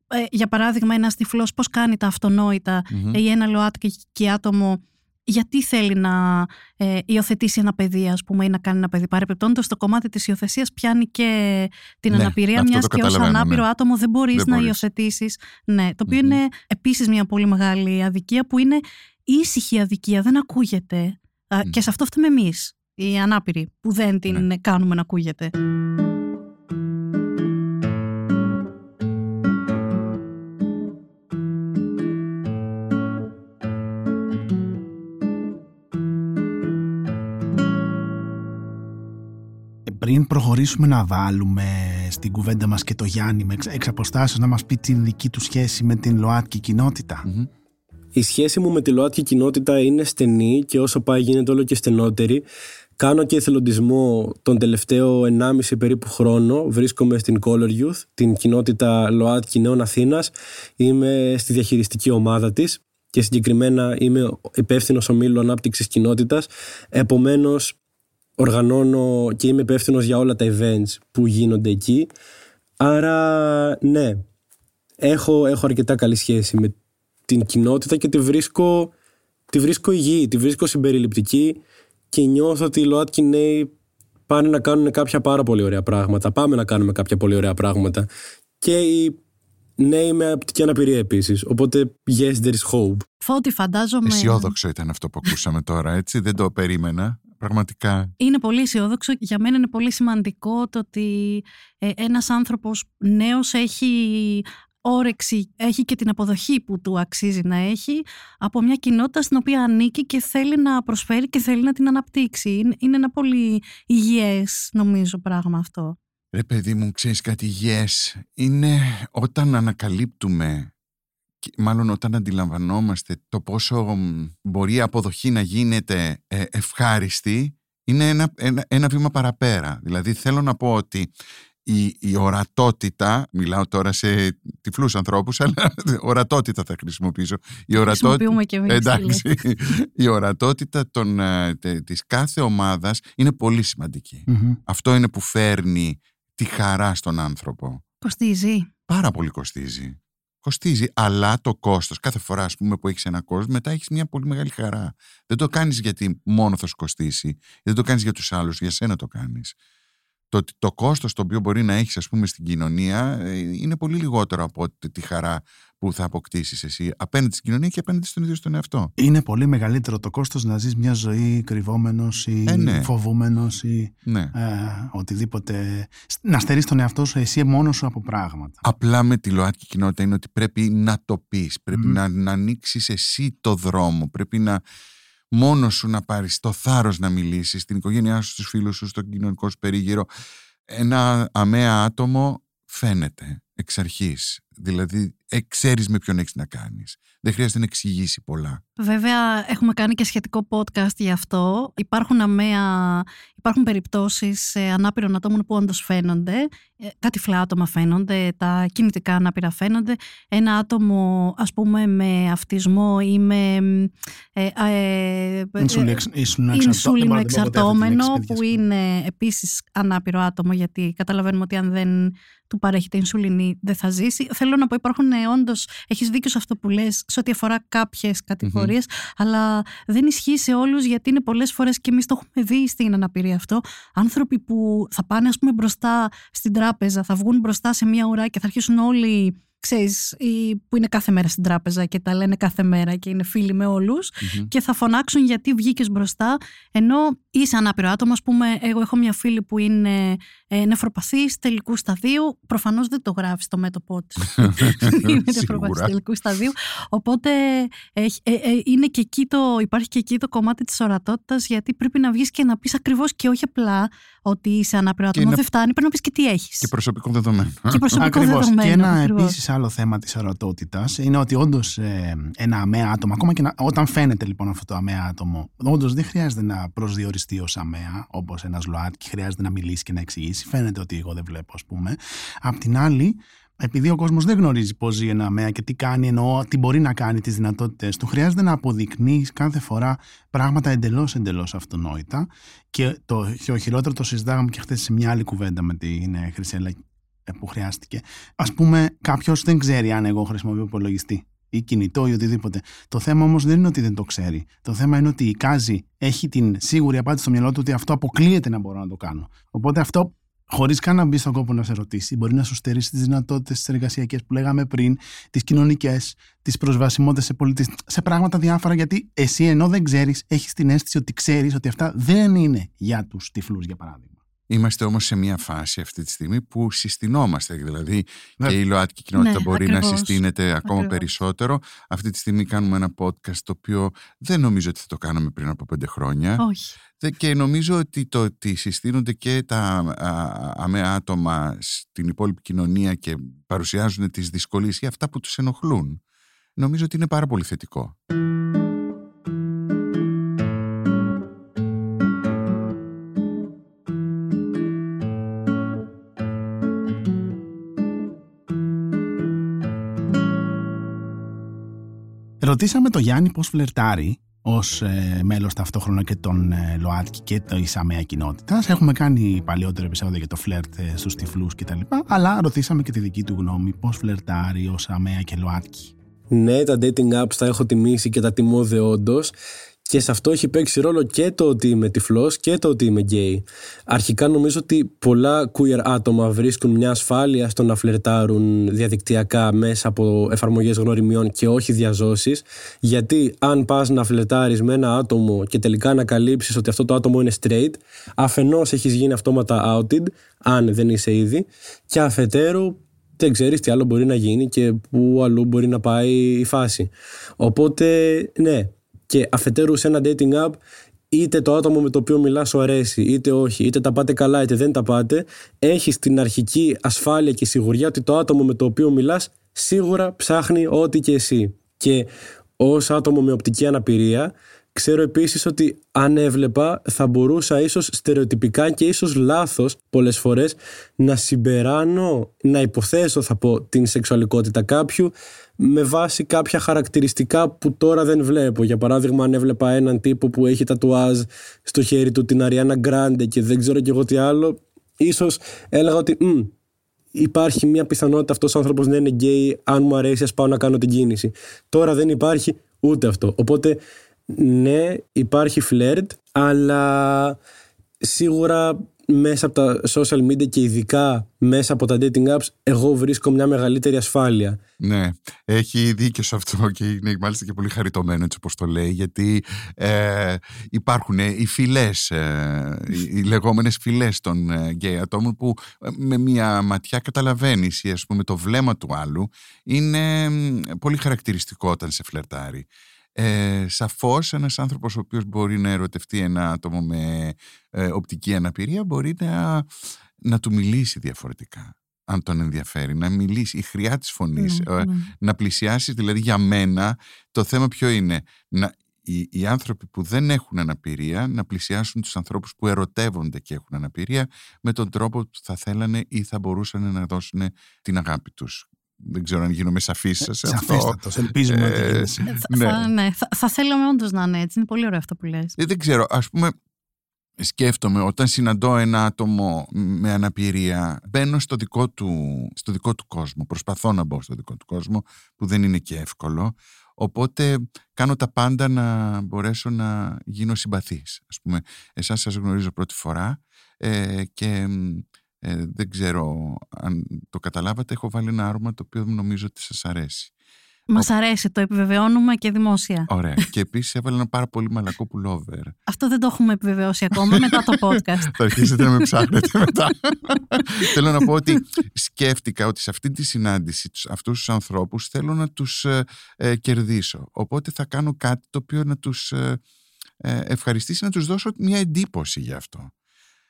ε, για παράδειγμα, ένα τυφλό πώς κάνει τα αυτονόητα Μμμ. ή ένα ΛΟΑΤΚΙ άτομο γιατί θέλει να ε, υιοθετήσει ένα παιδί, ας πούμε, ή να κάνει ένα παιδί; Παρεπιπτόντως, το κομμάτι της υιοθεσίας πιάνει και την Ναι, αναπηρία, αυτό μιας το και ως καταλαβαίνω, ανάπηρο ναι. άτομο δεν μπορείς Δεν να μπορείς. υιοθετήσεις. Ναι, το οποιο Μμμ. είναι επίσης μια πολύ μεγάλη αδικία που είναι ήσυχη αδικία, δεν ακούγεται. Α, Μμ. Και σε αυτό φταίμε εμείς, οι ανάπηροι, που δεν την Ναι. κάνουμε να ακούγεται. Πριν προχωρήσουμε να βάλουμε στην κουβέντα μας και το Γιάννη με εξ, εξ αποστάσεως να μας πει την δική του σχέση με την ΛΟΑΤΚΙ κοινότητα. Μμμ. Η σχέση μου με τη ΛΟΑΤΚΙ κοινότητα είναι στενή και όσο πάει γίνεται όλο και στενότερη. Κάνω και εθελοντισμό τον τελευταίο 1,5 περίπου χρόνο. Βρίσκομαι στην Color Youth, την κοινότητα ΛΟΑΤΚΙ Νέων Αθήνας. Είμαι στη διαχειριστική ομάδα της και συγκεκριμένα είμαι υπεύθυνος ομίλου ανάπτυξης κοινότητας. Επομένως, οργανώνω και είμαι υπεύθυνος για όλα τα events που γίνονται εκεί. Άρα, ναι, έχω, έχω αρκετά καλή σχέση με την κοινότητα και τη βρίσκω, τη βρίσκω υγιή, τη βρίσκω συμπεριληπτική και νιώθω ότι οι ΛΟΑΤΚΙ νέοι πάνε να κάνουν κάποια πάρα πολύ ωραία πράγματα. Πάμε να κάνουμε κάποια πολύ ωραία πράγματα. Και οι νέοι με απτική αναπηρία επίσης. Οπότε, yes, there is hope. Φώτη, φαντάζομαι. Αισιόδοξο ήταν αυτό που ακούσαμε τώρα, έτσι. Δεν το περίμενα. Πραγματικά. Είναι πολύ αισιόδοξο. Για μένα είναι πολύ σημαντικό το ότι ε, ένας άνθρωπος νέος έχει όρεξη, έχει και την αποδοχή που του αξίζει να έχει από μια κοινότητα στην οποία ανήκει και θέλει να προσφέρει και θέλει να την αναπτύξει. Είναι, είναι ένα πολύ υγιές νομίζω πράγμα αυτό. Ρε παιδί μου, ξέρεις κάτι, yes, είναι όταν ανακαλύπτουμε, και μάλλον όταν αντιλαμβανόμαστε το πόσο μ, μπορεί η αποδοχή να γίνεται ε, ευχάριστη, είναι ένα, ένα, ένα βήμα παραπέρα. Δηλαδή θέλω να πω ότι η, η ορατότητα, μιλάω τώρα σε τυφλούς ανθρώπους, αλλά ορατότητα θα χρησιμοποιήσω. Η ορατότητα, Χρησιμοποιούμε και εμείς. τη λέξη. εντάξει, η ορατότητα των, ε, τε- της κάθε ομάδας είναι πολύ σημαντική. Μμμ. Αυτό είναι που φέρνει τη χαρά στον άνθρωπο. Κοστίζει. Πάρα πολύ κοστίζει. Κοστίζει, αλλά το κόστος, κάθε φορά ας πούμε, που έχεις ένα κόστος, μετά έχεις μια πολύ μεγάλη χαρά. Δεν το κάνεις γιατί μόνο θα σου κοστίσει, δεν το κάνεις για τους άλλους, για σένα το κάνεις. Το, ότι το κόστος το οποίο μπορεί να έχεις ας πούμε στην κοινωνία ε, είναι πολύ λιγότερο από ότι τη χαρά που θα αποκτήσεις εσύ απέναντι στην κοινωνία και απέναντι στον ίδιο στον εαυτό. Είναι πολύ μεγαλύτερο το κόστος να ζεις μια ζωή κρυβόμενος ή Ε, ναι. φοβούμενος ή Ναι. ε, οτιδήποτε. Να στερείς τον εαυτό σου εσύ μόνος σου από πράγματα. Απλά με τη ΛΟΑΤΚΙ κοινότητα είναι ότι πρέπει να το πεις, πρέπει Μμμ. να, να ανοίξεις εσύ το δρόμο, πρέπει να μόνος σου να πάρεις το θάρρος να μιλήσεις στην οικογένειά σου, στους φίλους σου, στον κοινωνικό σου περίγυρο. Ένα αμαία άτομο φαίνεται εξ αρχής, δηλαδή ε, ξέρεις με ποιον έχεις να κάνεις. Δεν χρειάζεται να εξηγήσει πολλά. Βέβαια, έχουμε κάνει και σχετικό podcast γι' αυτό. Υπάρχουν αμαία, υπάρχουν περιπτώσεις ε, ανάπηρων ατόμων που όντως φαίνονται. Ε, κάτι φλά άτομα φαίνονται, τα κινητικά ανάπηρα φαίνονται. Ένα άτομο, ας πούμε, με αυτισμό ή με... Ε, ε, ε, Ινσουλίνο εξ- ινσουλίνο εξαρτώ- δεν Ινσούλινο μπορώ να την πω ποτέ αυτή τη εξαρτώμενο λέξη, παιδιά, που συγγνώμη. είναι επίσης ανάπηρο άτομο γιατί καταλαβαίνουμε ότι αν δεν του παρέχεται ινσουλίνη δεν θα ζήσει. Θέλω να πω υπάρχουν ε, όντως, έχεις δίκιο σε αυτό που λες σε ό,τι αφορά κάποιες κατηγορίες αλλά δεν ισχύει σε όλους γιατί είναι πολλές φορές και εμείς το έχουμε δει στην αναπηρία αυτό. Άνθρωποι που θα πάνε ας πούμε μπροστά στην τράπεζα θα βγουν μπροστά σε μια ουρά και θα αρχίσουν όλοι ξέρεις, οι που είναι κάθε μέρα στην τράπεζα και τα λένε κάθε μέρα και είναι φίλοι με όλους Μμμ. και θα φωνάξουν γιατί βγήκες μπροστά, ενώ είσαι ανάπηρο άτομο. Α πούμε, εγώ έχω μια φίλη που είναι ε, νεφροπαθής τελικού σταδίου. Προφανώς δεν το γράφει στο μέτωπό της. είναι νεφροπαθής Σίγουρα. τελικού σταδίου. Οπότε έχει- ε, ε, είναι και εκεί το, υπάρχει και εκεί το κομμάτι της ορατότητας, γιατί πρέπει να βγεις και να πεις ακριβώς και όχι απλά ότι είσαι ανάπηρο άτομο. να- Δεν φτάνει, πρέπει να πεις και τι έχεις. Και προσωπικό δεδομένο. Και προσωπικό Ακριβώς. δεδομένο. Και ένα ακριβώς. επίσης άλλο θέμα της ορατότητας είναι ότι όντως ένα αμαία άτομο, ακόμα και να- όταν φαίνεται λοιπόν αυτό το αμαία άτομο, όντως δεν χρειάζεται να προσδιοριστεί ως αμαία, όπως ένας ΛΟΑΤΚΙ, χρειάζεται να μιλήσει και να εξηγήσει. Φαίνεται ότι εγώ δεν βλέπω, ας πούμε. Απ' την άλλη, επειδή ο κόσμος δεν γνωρίζει πώς ζει ένα αμαία και τι κάνει, εννοώ τι μπορεί να κάνει, τις δυνατότητες του, χρειάζεται να αποδεικνύεις κάθε φορά πράγματα εντελώς εντελώς αυτονόητα. Και το, και ο χειρότερο το συζητάγαμε και χθες σε μια άλλη κουβέντα με την ε, Χρυσέλα ε, που χρειάστηκε. Α πούμε, κάποιος δεν ξέρει αν εγώ χρησιμοποιώ υπολογιστή. ή κινητό ή οτιδήποτε. Το θέμα όμως δεν είναι ότι δεν το ξέρει. Το θέμα είναι ότι η Κάζη έχει την σίγουρη απάντηση στο μυαλό του ότι αυτό αποκλείεται να μπορώ να το κάνω. Οπότε αυτό χωρίς καν να μπει στον κόπο να σε ρωτήσει, μπορεί να σου στερήσει τις δυνατότητες τι εργασιακέ που λέγαμε πριν, τις κοινωνικές, τις προσβασιμότητες σε πολίτε, σε πράγματα διάφορα. Γιατί εσύ ενώ δεν ξέρεις, έχεις την αίσθηση ότι ξέρεις ότι αυτά δεν είναι για τους τυφλούς, για παράδειγμα. Είμαστε όμως σε μια φάση αυτή τη στιγμή που συστηνόμαστε, δηλαδή ναι. και η ΛΟΑΤΚΙ κοινότητα Ναι, μπορεί ακριβώς. να συστήνεται ακόμα Ακριβώς. περισσότερο. Αυτή τη στιγμή κάνουμε ένα podcast το οποίο δεν νομίζω ότι θα το κάναμε πριν από πέντε χρόνια. Όχι. Δε- Και νομίζω ότι το ότι συστήνονται και τα α, αμαία άτομα στην υπόλοιπη κοινωνία και παρουσιάζουν τις δυσκολίες ή αυτά που τους ενοχλούν, νομίζω ότι είναι πάρα πολύ θετικό. Ρωτήσαμε τον Γιάννη πώς φλερτάρει ως ε, μέλος ταυτόχρονα και των ε, ΛΟΑΤΚΙ και της ΑΜΕΑ κοινότητας. Έχουμε κάνει παλιότερο επεισόδιο για το φλερτ ε, στους τυφλούς κτλ. Αλλά ρωτήσαμε και τη δική του γνώμη πώς φλερτάρει ως ΑΜΕΑ και ΛΟΑΤΚΙ. Ναι, τα dating apps τα έχω τιμήσει και τα τιμώ δεόντως και σε αυτό έχει παίξει ρόλο και το ότι είμαι τυφλός και το ότι είμαι γκέι. Αρχικά νομίζω ότι πολλά queer άτομα βρίσκουν μια ασφάλεια στο να φλερτάρουν διαδικτυακά μέσα από εφαρμογές γνωριμιών και όχι διαζώσεις γιατί αν πας να φλερτάρεις με ένα άτομο και τελικά ανακαλύψεις ότι αυτό το άτομο είναι straight αφενός έχεις γίνει αυτόματα outed αν δεν είσαι ήδη και αφετέρου δεν ξέρεις τι άλλο μπορεί να γίνει και πού αλλού μπορεί να πάει η φάση. Οπότε, ναι. Και αφετέρου σε ένα dating app, είτε το άτομο με το οποίο μιλάς σου αρέσει, είτε όχι, είτε τα πάτε καλά, είτε δεν τα πάτε, έχεις την αρχική ασφάλεια και σιγουριά ότι το άτομο με το οποίο μιλάς σίγουρα ψάχνει ό,τι και εσύ. Και ως άτομο με οπτική αναπηρία, ξέρω επίσης ότι αν έβλεπα θα μπορούσα ίσως στερεοτυπικά και ίσως λάθος πολλές φορές να συμπεράνω, να υποθέσω θα πω την σεξουαλικότητα κάποιου με βάση κάποια χαρακτηριστικά που τώρα δεν βλέπω. Για παράδειγμα αν έβλεπα έναν τύπο που έχει τατουάζ στο χέρι του την Αριάννα Γκράντε και δεν ξέρω κι εγώ τι άλλο ίσως έλεγα ότι «Μμ, υπάρχει μια πιθανότητα αυτός ο άνθρωπος να είναι γκέι αν μου αρέσει ας πάω να κάνω την κίνηση. Τώρα δεν υπάρχει ούτε αυτό. Οπότε ναι υπάρχει φλερτ αλλά σίγουρα μέσα από τα social media και ειδικά μέσα από τα dating apps εγώ βρίσκω μια μεγαλύτερη ασφάλεια. Ναι, έχει δίκιο σε αυτό και είναι μάλιστα και πολύ χαριτωμένο έτσι όπως το λέει γιατί ε, υπάρχουν ε, οι φυλές, ε, οι, οι λεγόμενες φυλές των ε, γκέι ατόμων που ε, με μία ματιά καταλαβαίνεις ή ας πούμε το βλέμμα του άλλου είναι μ, πολύ χαρακτηριστικό όταν σε φλερτάρει. Ε, σαφώς ένας άνθρωπος ο οποίος μπορεί να ερωτευτεί ένα άτομο με ε, οπτική αναπηρία μπορεί να, να του μιλήσει διαφορετικά αν τον ενδιαφέρει, να μιλήσει η χρειά της φωνής Ναι, ε, ναι. να πλησιάσεις, δηλαδή για μένα το θέμα ποιο είναι να, οι, οι άνθρωποι που δεν έχουν αναπηρία να πλησιάσουν τους ανθρώπους που ερωτεύονται και έχουν αναπηρία με τον τρόπο που θα θέλανε ή θα μπορούσαν να δώσουν την αγάπη τους. Δεν ξέρω αν γίνομαι σαφής σε αυτό. Σαφέστατος. Ελπίζουμε ότι Ε, γίνεσαι. Ε, Θα, ναι. θα, ναι, θα, θα θέλαμε όντως να είναι έτσι. Είναι πολύ ωραίο αυτό που λες. Ε, δεν ξέρω, ας πούμε σκέφτομαι όταν συναντώ ένα άτομο με αναπηρία μπαίνω στο δικό του, στο δικό του κόσμο, προσπαθώ να μπω στο δικό του κόσμο που δεν είναι και εύκολο οπότε κάνω τα πάντα να μπορέσω να γίνω συμπαθής ας πούμε εσάς σας γνωρίζω πρώτη φορά ε, και ε, δεν ξέρω αν το καταλάβατε έχω βάλει ένα άρωμα το οποίο νομίζω ότι σας αρέσει Μας αρέσει, το επιβεβαιώνουμε και δημόσια. Ωραία. και επίσης έβαλα ένα πάρα πολύ μαλακό pullover Αυτό δεν το έχουμε επιβεβαιώσει ακόμα μετά το podcast. Θα αρχίσετε να με ψάχνετε μετά. θέλω να πω ότι σκέφτηκα ότι σε αυτή τη συνάντηση τους, αυτούς τους ανθρώπους θέλω να τους ε, ε, κερδίσω. Οπότε θα κάνω κάτι το οποίο να τους ε, ε, ευχαριστήσει, να τους δώσω μια εντύπωση για αυτό.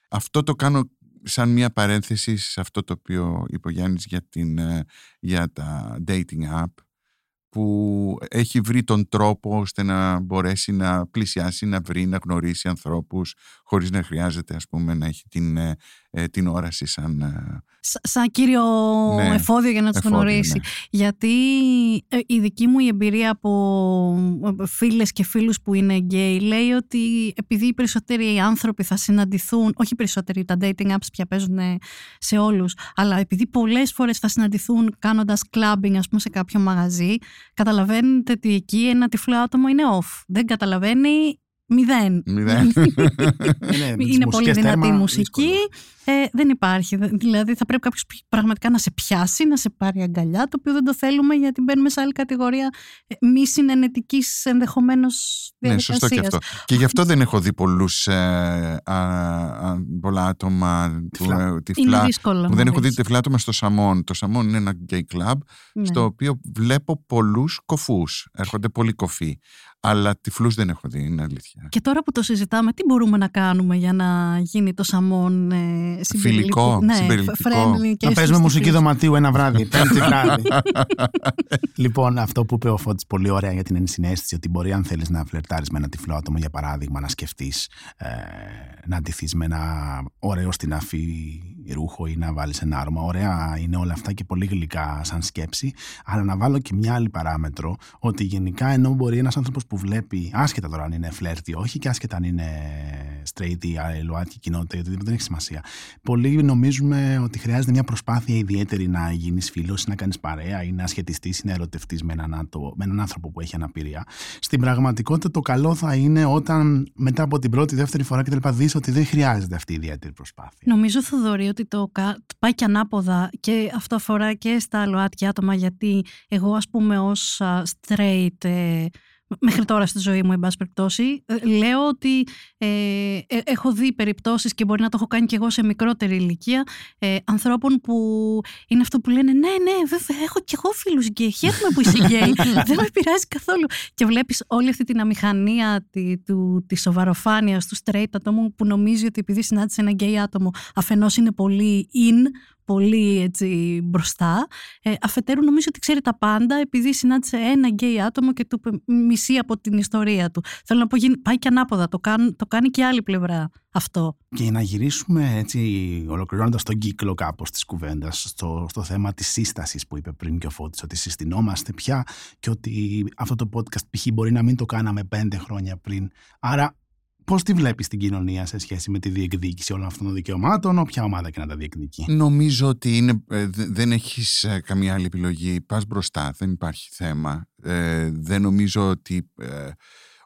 Αυτό το κάνω σαν μια παρένθεση σε αυτό το οποίο είπε ο Γιάννης για, την, ε, για τα dating app που έχει βρει τον τρόπο ώστε να μπορέσει να πλησιάσει, να βρει, να γνωρίσει ανθρώπους χωρίς να χρειάζεται ας πούμε να έχει την ε, ε, την όραση σαν... ε, σαν κύριο Ναι, εφόδιο για να τους εφόδιο, γνωρίσει. ναι. Γιατί ε, η δική μου η εμπειρία από ε, φίλες και φίλους που είναι γκέι λέει ότι επειδή οι περισσότεροι άνθρωποι θα συναντηθούν, όχι οι περισσότεροι, τα dating apps πια παίζουν ε, σε όλους, αλλά επειδή πολλές φορές θα συναντηθούν κάνοντας clubbing ας πούμε σε κάποιο μαγαζί, καταλαβαίνετε ότι εκεί ένα τυφλό άτομο είναι off. Δεν καταλαβαίνει μηδέν. Μηδέν. Ναι, με τις είναι πολύ μουσικές δυνατή τέρμα, η μουσική. δύσκολο. Ε, δεν υπάρχει. Δε- Δηλαδή θα πρέπει κάποιος πραγματικά να σε πιάσει, να σε πάρει αγκαλιά, το οποίο δεν το θέλουμε γιατί μπαίνουμε σε άλλη κατηγορία ε, μη συνενετικής ενδεχομένως Ναι, διαδικασία. σωστό και αυτό. Και γι' αυτό δεν έχω δει πολλούς, ε, α, α, πολλά άτομα που, Τυφλά. ε, Είναι τυφλά, δύσκολο. που δεν να έχω δει βρεις. τυφλά άτομα στο Σαμόν. Το Σαμόν είναι ένα gay club Ναι. στο οποίο βλέπω πολλούς κοφούς. Έρχονται πολλοί κοφοί. Αλλά τυφλούς δεν έχω δει, είναι αλήθεια. Και τώρα που το συζητάμε, τι μπορούμε να κάνουμε για να γίνει το σαμόν ε, Φιλικό, συμπεριληπτικό- ναι, συμπεριληπτικό. friendly και Να παίζουμε στους μουσική τυφλούς. δωματίου ένα βράδυ, πέμπτη βράδυ. λοιπόν, αυτό που είπε ο Φώτης πολύ ωραία για την ενσυναίσθηση, ότι μπορεί αν θέλεις να φλερτάρεις με ένα τυφλό άτομο, για παράδειγμα, να σκεφτείς ε, να αντιθείς με ένα ωραίο στην αφή ρούχο ή να βάλεις ένα άρωμα. Ωραία είναι όλα αυτά και πολύ γλυκά σαν σκέψη, αλλά να βάλω και μια άλλη παράμετρο, ότι γενικά ενώ μπορεί ένας άνθρωπος που βλέπει, άσχετα τώρα αν είναι φλερτ ή όχι και άσχετα αν είναι straight ή ΛΟΑΤΚΙ κοινότητα ή οτιδήποτε, δεν έχει σημασία. Πολλοί νομίζουμε ότι χρειάζεται μια προσπάθεια ιδιαίτερη να γίνεις φίλος ή να κάνεις παρέα ή να σχετιστείς ή να ερωτευτείς με, έναν άτο- με έναν άνθρωπο που έχει αναπηρία. Στην πραγματικότητα, το καλό θα είναι όταν μετά από την πρώτη, δεύτερη φορά κτλ. δεις ότι δεν χρειάζεται αυτή η ιδιαίτερη προσπάθεια. Νομίζω, Θοδωρή, ότι το κα- το πάει και ανάποδα και αυτό αφορά και στα ΛΟΑΤΚΙ άτομα γιατί εγώ ας πούμε ως α, straight ε, μέχρι τώρα στη ζωή μου, εν πάση περιπτώσει, ε, λέω ότι ε, ε, έχω δει περιπτώσεις και μπορεί να το έχω κάνει και εγώ σε μικρότερη ηλικία ε, ανθρώπων που είναι αυτό που λένε ναι, ναι, βέβαια, έχω και εγώ φίλους γκέι, χαίρομαι που είσαι γκέι, δεν με πειράζει καθόλου. Και βλέπεις όλη αυτή την αμηχανία τη, του, της σοβαροφάνειας του straight ατόμου που νομίζει ότι επειδή συνάντησε ένα γκέι άτομο αφενός είναι πολύ in, πολύ έτσι μπροστά. Ε, αφετέρου νομίζω ότι ξέρει τα πάντα επειδή συνάντησε ένα γκέι άτομο και του είπε μισή από την ιστορία του. Θέλω να πω γίνει- πάει και ανάποδα, το, κάν- το κάνει και άλλη πλευρά αυτό. Και να γυρίσουμε έτσι, ολοκληρώνοντας τον κύκλο κάπως της κουβέντας, στο, στο θέμα της σύστασης που είπε πριν και ο Φώτης, ότι συστηνόμαστε πια και ότι αυτό το podcast π.χ. μπορεί να μην το κάναμε πέντε χρόνια πριν. Άρα, πώς τη βλέπεις την κοινωνία σε σχέση με τη διεκδίκηση όλων αυτών των δικαιωμάτων, όποια ομάδα και να τα διεκδικεί; Νομίζω ότι είναι, ε, δε- δεν έχεις ε, καμία άλλη επιλογή. Πας μπροστά, δεν υπάρχει θέμα. Ε, δεν νομίζω ότι ε,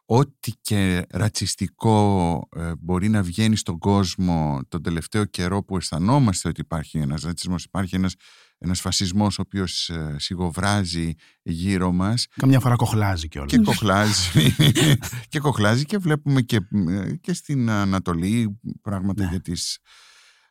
ό,τι και ρατσιστικό ε, μπορεί να βγαίνει στον κόσμο τον τελευταίο καιρό που αισθανόμαστε ότι υπάρχει ένας ρατσισμός, υπάρχει ένας, ένας φασισμός ο οποίος ε, σιγοβράζει γύρω μας Καμιά φορά κοχλάζει κιόλας. και κοχλάζει και κοχλάζει και βλέπουμε και, ε, και στην Ανατολή πράγματα Ναι. για, τις,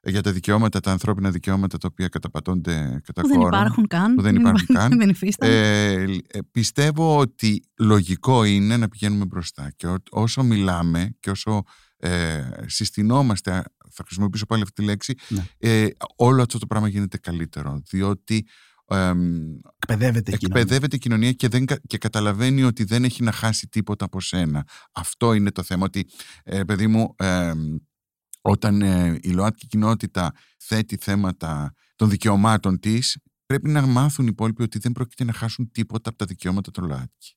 για τα δικαιώματα, τα ανθρώπινα δικαιώματα τα οποία καταπατώνται κατά Που δεν κόρον. υπάρχουν καν. που δεν υπάρχουν καν. δεν υφίστανται. Ε, ε, πιστεύω ότι λογικό είναι να πηγαίνουμε μπροστά και ό- όσο μιλάμε και όσο ε, συστηνόμαστε, θα χρησιμοποιήσω πάλι αυτή τη λέξη, Ναι. ε, όλο αυτό το πράγμα γίνεται καλύτερο. Διότι εμ, Εκπαιδεύεται η κοινωνία. εκπαιδεύεται η κοινωνία και, δεν, κα- και καταλαβαίνει ότι δεν έχει να χάσει τίποτα από σένα. Αυτό είναι το θέμα. Ότι, ε, παιδί μου, ε, όταν ε, η ΛΟΑΤΚΙ κοινότητα θέτει θέματα των δικαιωμάτων της, πρέπει να μάθουν οι υπόλοιποι ότι δεν πρόκειται να χάσουν τίποτα από τα δικαιώματα των ΛΟΑΤΚΙ.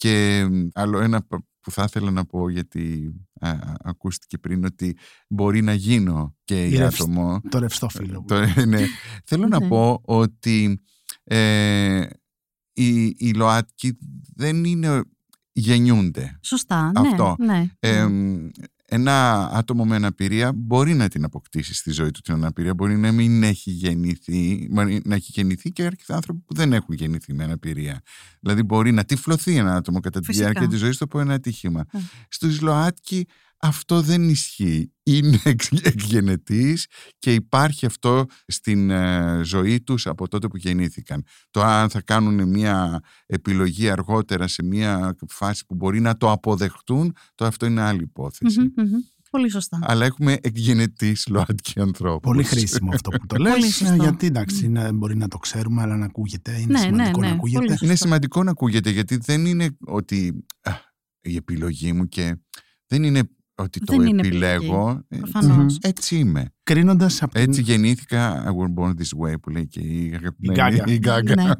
Και ε, άλλο ένα π- που θα ήθελα να πω, γιατί α, α, ακούστηκε πριν, ότι μπορεί να γίνω και Η ρευστ- άτομο. Το ρευστό φίλο. Το, ναι. Θέλω να Ναι. πω ότι ε, οι, οι ΛΟΑΤΚΙ δεν είναι γεννιούνται. Σωστά. αυτό. Ναι, ναι. Ε, ένα άτομο με αναπηρία μπορεί να την αποκτήσει στη ζωή του την αναπηρία, μπορεί να μην έχει γεννηθεί, μπορεί να έχει γεννηθεί και έρχεται άνθρωποι που δεν έχουν γεννηθεί με αναπηρία. Δηλαδή μπορεί να τυφλωθεί ένα άτομο κατά τη Φυσικά. διάρκεια της ζωής του από ένα ατύχημα. Ε. Στους ΛΟΑΤΚΙ αυτό δεν ισχύει. Είναι εξ- εκγενετής και υπάρχει αυτό στην ε, ζωή τους από τότε που γεννήθηκαν. Το αν θα κάνουν μια επιλογή αργότερα σε μια φάση που μπορεί να το αποδεχτούν, το αυτό είναι άλλη υπόθεση. Μμμ, μμμ. Πολύ σωστά. Αλλά έχουμε εκγενετής ΛΟΑΤΚΙ ανθρώπους. Πολύ χρήσιμο αυτό που το Πολύ λες, σωστό. γιατί εντάξει, είναι- μπορεί να το ξέρουμε, αλλά να ακούγεται, είναι Ναι, σημαντικό ναι, να ναι, ακούγεται. πολύ Είναι Σωστό. σημαντικό να ακούγεται γιατί δεν είναι ότι α, η επιλογή μου και δεν είναι ότι το Δεν είναι επιλέγω. ε, Προφανώς. Έτσι είμαι. Κρίνοντας από, την- Έτσι γεννήθηκα. I was born this way που λέει και η αγαπημένη Γκάγκα. η Γκάγκα. Ναι.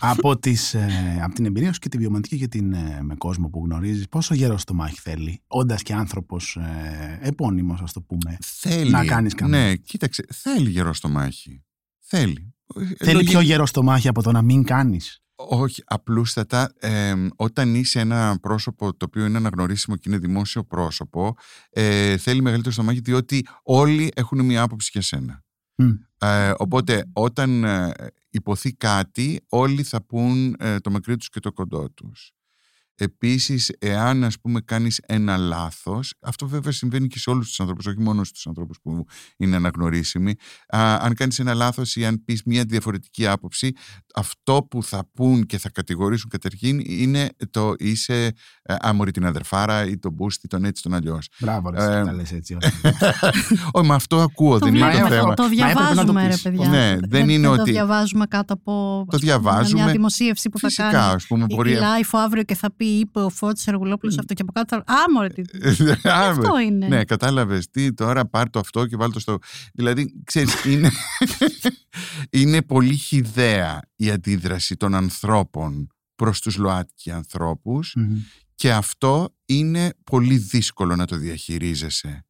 από, τις, ε, από την εμπειρία σου και τη βιωματική και την, ε, με κόσμο που γνωρίζεις, πόσο γερό στο μάχη θέλει, όντας και άνθρωπος ε, επώνυμος, ας το πούμε. Θέλει. Να κάνεις καμία. Ναι, κοίταξε. Θέλει γερό στο μάχη. Θέλει. Ε, Θέλει λογι- πιο γερό στο μάχη από το να μην κάνεις; Όχι, απλούστατα ε, όταν είσαι ένα πρόσωπο το οποίο είναι αναγνωρίσιμο και είναι δημόσιο πρόσωπο ε, θέλει μεγαλύτερο στο μάχη διότι όλοι έχουν μια άποψη για σένα. Μμ. Ε, οπότε όταν ε, υποθεί κάτι όλοι θα πούν ε, το μακρύ τους και το κοντό τους. Επίσης, εάν ας πούμε κάνεις ένα λάθος, αυτό βέβαια συμβαίνει και σε όλους τους ανθρώπους, όχι μόνο στους ανθρώπους που είναι αναγνωρίσιμοι, α, αν κάνεις ένα λάθος ή αν πεις μια διαφορετική άποψη, αυτό που θα πούν και θα κατηγορήσουν καταρχήν είναι το είσαι ε, άμορη την αδερφάρα ή τον μπούστη, τον έτσι, τον αλλιώς. Μπράβο, ρε, Ε, ε, τα λες έτσι. όχι. Όχι, μα αυτό ακούω, Το δεν είναι το βλέπουμε, θέμα. το Μα έπρεπε να το διαβάζουμε, ρε πεις. παιδιά. Ναι, δεν είναι το ότι- διαβάζουμε κάτω από Το ας πούμε, διαβάζουμε. μια δημοσίευση που Φυσικά, θα κάνεις ας πούμε, η- μπορεί... η Life αύριο και θα πει, είπε ο Φώτης Εργουλόπουλος αυτό και από κάτω. Α, μωρέ, τι. αυτό είναι. Ναι, κατάλαβε τι τώρα, πάρ το αυτό και βάλ το στο. Δηλαδή, ξέρει, είναι, είναι πολύ χιδαία η αντίδραση των ανθρώπων προς τους ΛΟΑΤΚΙ ανθρώπους Μμμ. και αυτό είναι πολύ δύσκολο να το διαχειρίζεσαι.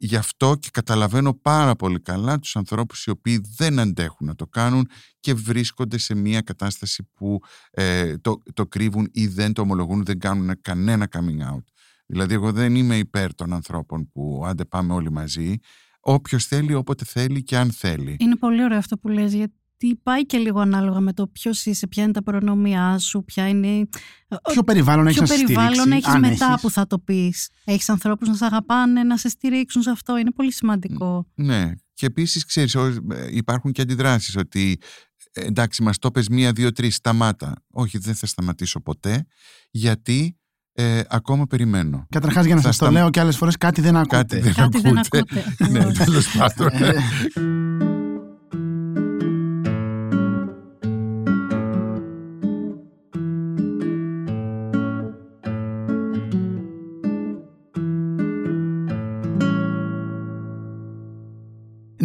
Γι' αυτό και καταλαβαίνω πάρα πολύ καλά τους ανθρώπους οι οποίοι δεν αντέχουν να το κάνουν και βρίσκονται σε μια κατάσταση που ε, το, το κρύβουν ή δεν το ομολογούν, δεν κάνουν κανένα coming out. Δηλαδή εγώ δεν είμαι υπέρ των ανθρώπων που άντε πάμε όλοι μαζί. Όποιος θέλει, όποτε θέλει και αν θέλει. Είναι πολύ ωραίο αυτό που λες γιατί πάει και λίγο ανάλογα με το ποιος είσαι, ποια είναι τα προνομιά σου, ποια είναι. Ποιο περιβάλλον έχεις Ποιο να σε περιβάλλον στηρίξει, έχεις αν μετά έχεις. που θα το πεις. Έχεις ανθρώπους να σε αγαπάνε, να σε στηρίξουν σε αυτό. Είναι πολύ σημαντικό. Ναι. Και επίσης, ξέρεις, ο- ε, υπάρχουν και αντιδράσεις ότι ε, εντάξει, μας το πες μία, δύο, τρεις, σταμάτα. Όχι, δεν θα σταματήσω ποτέ, γιατί ε, ακόμα περιμένω. Καταρχάς, για να Θα σας το σταμ- λέω και άλλες φορές, κάτι δεν ακούτε. Κάτι δεν Κάτι δεν ακούτε. ακούτε. ναι, ακριβώς. τέλος πάντων.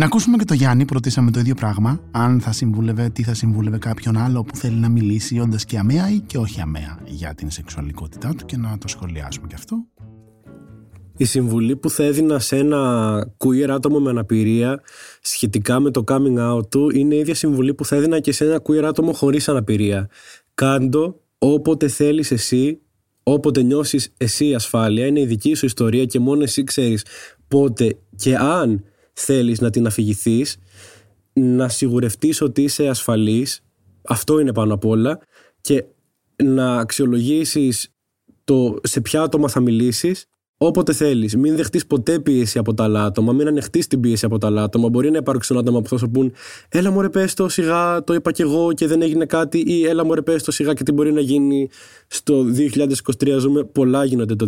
Να ακούσουμε και το Γιάννη που ρωτήσαμε το ίδιο πράγμα. Αν θα συμβούλευε, τι θα συμβούλευε κάποιον άλλο που θέλει να μιλήσει, όντας και αμαία ή και όχι αμαία για την σεξουαλικότητά του και να το σχολιάσουμε και αυτό. Η συμβουλή που θα έδινα σε ένα queer άτομο με αναπηρία σχετικά με το coming out του είναι η ίδια συμβουλή που θα έδινα και σε ένα queer άτομο χωρίς αναπηρία. Κάντο όποτε θέλεις εσύ, όποτε νιώσεις εσύ ασφάλεια, είναι η δική σου ιστορία και μόνο εσύ ξέρεις πότε και αν θέλεις να την αφηγηθείς, να σιγουρευτείς ότι είσαι ασφαλής, αυτό είναι πάνω απ' όλα, και να αξιολογήσεις το σε ποια άτομα θα μιλήσεις όποτε θέλεις. Μην δεχτείς ποτέ πίεση από τα άλλα άτομα, μην ανεχτείς την πίεση από τα άλλα άτομα. Μπορεί να υπάρξουν άτομα που θα σου πούν Έλα μωρέ πες το σιγά, το είπα κι εγώ και δεν έγινε κάτι ή Έλα μωρέ πες το σιγά και τι μπορεί να γίνει στο 2023 ζούμε. Πολλά γίνονται το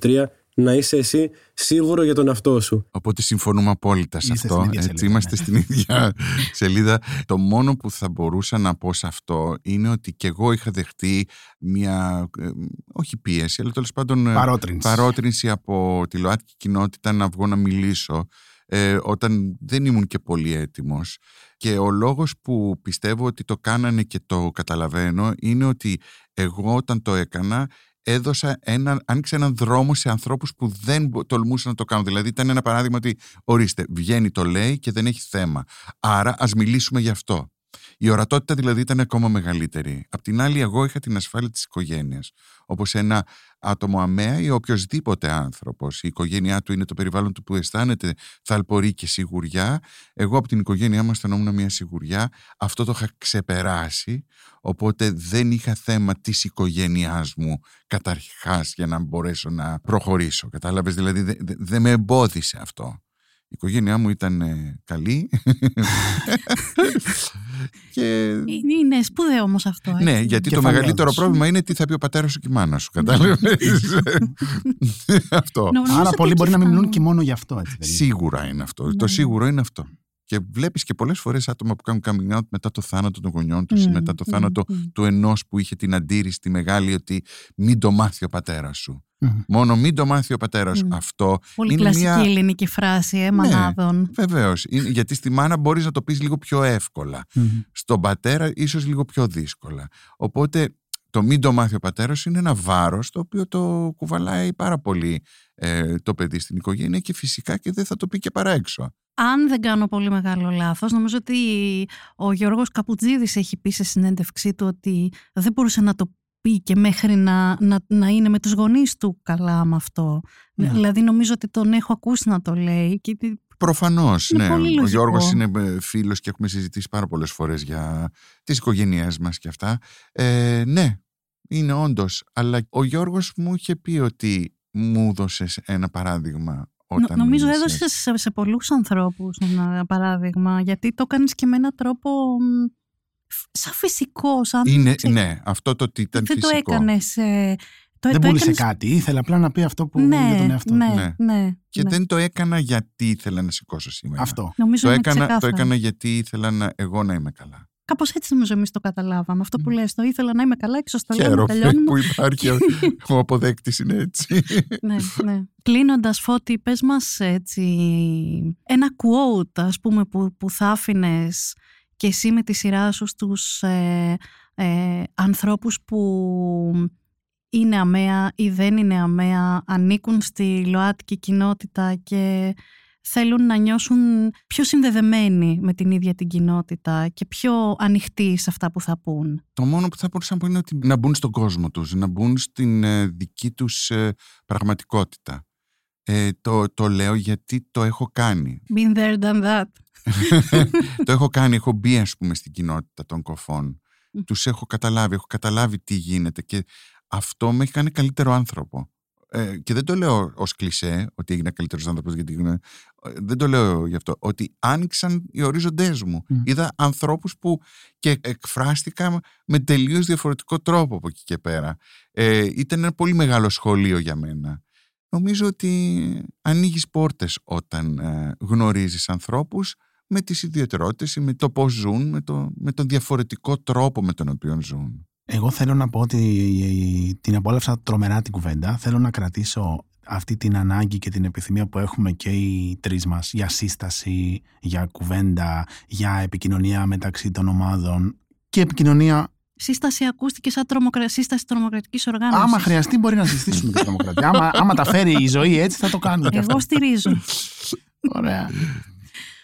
2023. Να είσαι εσύ σίγουρο για τον εαυτό σου. Οπότε συμφωνούμε απόλυτα σε Είστε αυτό. στην ίδια Έτσι, σελίδα, είμαστε ναι. στην ίδια σελίδα. Το μόνο που θα μπορούσα να πω σε αυτό είναι ότι και εγώ είχα δεχτεί μια, ε, όχι πίεση, αλλά τέλος πάντων ε, Παρότρινση. παρότρινση από τη ΛΟΑΤΚΙ κοινότητα να βγω να μιλήσω ε, όταν δεν ήμουν και πολύ έτοιμος. Και ο λόγος που πιστεύω ότι το κάνανε και το καταλαβαίνω είναι ότι εγώ όταν το έκανα έδωσα ένα, άνοιξε έναν δρόμο σε ανθρώπους που δεν μπο- τολμούσαν να το κάνουν. Δηλαδή ήταν ένα παράδειγμα ότι ορίστε βγαίνει το λέει και δεν έχει θέμα. Άρα ας μιλήσουμε γι' αυτό. Η ορατότητα δηλαδή ήταν ακόμα μεγαλύτερη. Απ' την άλλη εγώ είχα την ασφάλεια της οικογένειας. Όπως ένα άτομο αμαία ή οποιοδήποτε άνθρωπος. Η οικογένειά του είναι το περιβάλλον του που αισθάνεται θαλπορή και σιγουριά. Εγώ από την οικογένειά μας αισθανόμουν μια σιγουριά. Αυτό το είχα ξεπεράσει. Οπότε δεν είχα θέμα της οικογένειάς μου καταρχάς για να μπορέσω να προχωρήσω. Κατάλαβες, δηλαδή δεν δε- δεν με εμπόδισε αυτό. Η οικογένειά μου ήταν ε, καλή. και... Είναι, είναι σπουδαίο όμως αυτό. έτσι. Ναι, γιατί το Κεφαλαίος. μεγαλύτερο πρόβλημα είναι τι θα πει ο πατέρας σου και η μάνα σου. Κατάλαβε. αυτό. Νομίζω Άρα ότι πολλοί εκεί μπορεί να μην μιλούν φτάνουμε. και μόνο γι' αυτό. Έτσι, δεν είναι. Σίγουρα είναι αυτό. Το Ναι. σίγουρο είναι αυτό. Και βλέπεις και πολλές φορές άτομα που κάνουν coming out μετά το θάνατο των γονιών τους ή Μμμ, μετά το μμμ, θάνατο μμμ. του ενός που είχε την αντίρρηση τη μεγάλη ότι μην το μάθει ο πατέρας σου. Μμμ. Μόνο μην το μάθει ο πατέρας σου. Μμ. Αυτό Πολύ είναι κλασική μια. Ναι. ελληνική φράση, ε, μανάδων. Βεβαίως. Γιατί στη μάνα μπορείς να το πεις λίγο πιο εύκολα. Μμμ. Στον πατέρα, ίσως λίγο πιο δύσκολα. Οπότε το μην το μάθει ο πατέρας είναι ένα βάρος το οποίο το κουβαλάει πάρα πολύ ε, το παιδί στην οικογένεια και φυσικά και δεν θα το πει και παρά έξω. Αν δεν κάνω πολύ μεγάλο λάθος, νομίζω ότι ο Γιώργος Καπουτζίδης έχει πει σε συνέντευξή του ότι δεν μπορούσε να το πει και μέχρι να, να, να είναι με τους γονείς του καλά με αυτό. Ναι. Δηλαδή νομίζω ότι τον έχω ακούσει να το λέει και ότι Προφανώς, Είναι ναι. πολύ Ο λογικό. Γιώργος είναι φίλος και έχουμε συζητήσει πάρα πολλές φορές για τις οικογένειές μας και αυτά. Ε, ναι, είναι όντως. Αλλά ο Γιώργος μου είχε πει ότι μου έδωσες ένα παράδειγμα όταν. Νο- νομίζω μίλησες. έδωσες σε, σε πολλούς ανθρώπους ένα παράδειγμα γιατί το κάνεις και με έναν τρόπο μ, φ- σαν φυσικό, σαν... Είναι, ξέρεις, ναι, αυτό το ότι ήταν δεν φυσικό. το έκανες... ε, το, Δεν το πούλησε έκανες- κάτι. Ήθελε απλά να πει αυτό που Ναι, για τον εαυτό ναι, του. Ναι. ναι, Και ναι. δεν το έκανα γιατί ήθελα να σηκώσω σήμερα. Αυτό. Νομίζω Το είναι έκανα, το ξεκάθαρο. έκανα γιατί ήθελα να, εγώ να είμαι καλά. Κάπως έτσι νομίζω εμείς το καταλάβαμε. Αυτό που λες, το ήθελα να είμαι καλά και στο λέω να Χαίρομαι τελειώνουμε. που υπάρχει ο, ο αποδέκτης είναι έτσι. ναι, ναι. Κλείνοντας, Φώτη, πες μας έτσι ένα quote, ας πούμε, που, που θα άφηνες και εσύ με τη σειρά σου στους ε, ε, ανθρώπους που είναι αμαία ή δεν είναι αμαία, ανήκουν στη ΛΟΑΤΚΙ κοινότητα και θέλουν να νιώσουν πιο συνδεδεμένοι με την ίδια την κοινότητα και πιο ανοιχτοί σε αυτά που θα πούν. Το μόνο που θα μπορούσα να πω είναι ότι να μπουν στον κόσμο τους, να μπουν στην ε, δική τους ε, πραγματικότητα. Ε, το, το λέω γιατί το έχω κάνει. Been there, done that. το έχω κάνει, έχω μπει ας πούμε στην κοινότητα των κοφών. Μμ. Τους έχω καταλάβει, έχω καταλάβει τι γίνεται και αυτό με έχει κάνει καλύτερο άνθρωπο. Ε, και δεν το λέω ως κλισέ ότι έγινα καλύτερος άνθρωπος γιατί έγινα- ε, δεν το λέω γι' αυτό. Ότι άνοιξαν οι ορίζοντές μου. Μμ. Είδα ανθρώπους που και εκφράστηκα με τελείως διαφορετικό τρόπο από εκεί και πέρα. Ε, ήταν ένα πολύ μεγάλο σχολείο για μένα. Νομίζω ότι ανοίγεις πόρτες όταν ε, γνωρίζεις ανθρώπους με τις ιδιαιτερότητες ή με το πώς ζουν, με, το, με τον διαφορετικό τρόπο με τον οποίο ζουν. Εγώ θέλω να πω ότι την απόλαυσα τρομερά την κουβέντα. Θέλω να κρατήσω αυτή την ανάγκη και την επιθυμία που έχουμε και οι τρεις μας για σύσταση, για κουβέντα, για επικοινωνία μεταξύ των ομάδων και επικοινωνία Σύσταση ακούστηκε σαν τρομοκρα... σύσταση τρομοκρατικής οργάνωσης. άμα χρειαστεί μπορεί να συστήσουμε τη τρομοκρατία. άμα, άμα τα φέρει η ζωή έτσι θα το κάνουμε και αυτό. Εγώ στηρίζω. Ωραία.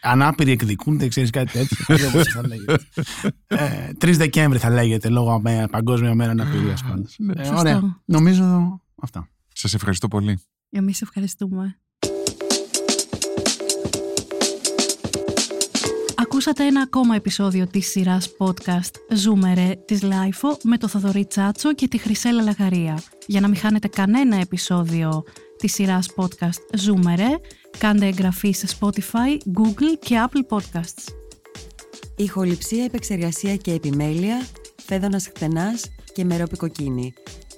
Ανάπηροι εκδικούνται, ξέρεις κάτι τέτοιο. Δεν ξέρω πώς θα λέγεται. ε, 3 Δεκέμβρη θα λέγεται λόγω με Παγκόσμια Μέρα Αναπηρίας πάντως. Ε, Σωστό. ωραία. Νομίζω αυτά. Σας ευχαριστώ πολύ. Εμείς ευχαριστούμε. Ακούσατε ένα ακόμα επεισόδιο της σειράς podcast «Ζούμε ρε» της LiFO με το Θοδωρή Τσάτσο και τη Χρυσέλλα Λαγαρία. Για να μην χάνετε κανένα επεισόδιο της σειράς podcast «Ζούμε ρε», κάντε εγγραφή σε Spotify, Google και Apple Podcasts. Ηχοληψία, επεξεργασία και επιμέλεια, Φαίδωνας Χτενάς και Μερόπη Κοκκίνη.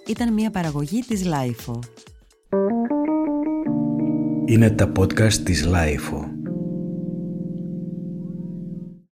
Ήταν μια παραγωγή της LiFO. Είναι τα podcast της LiFO.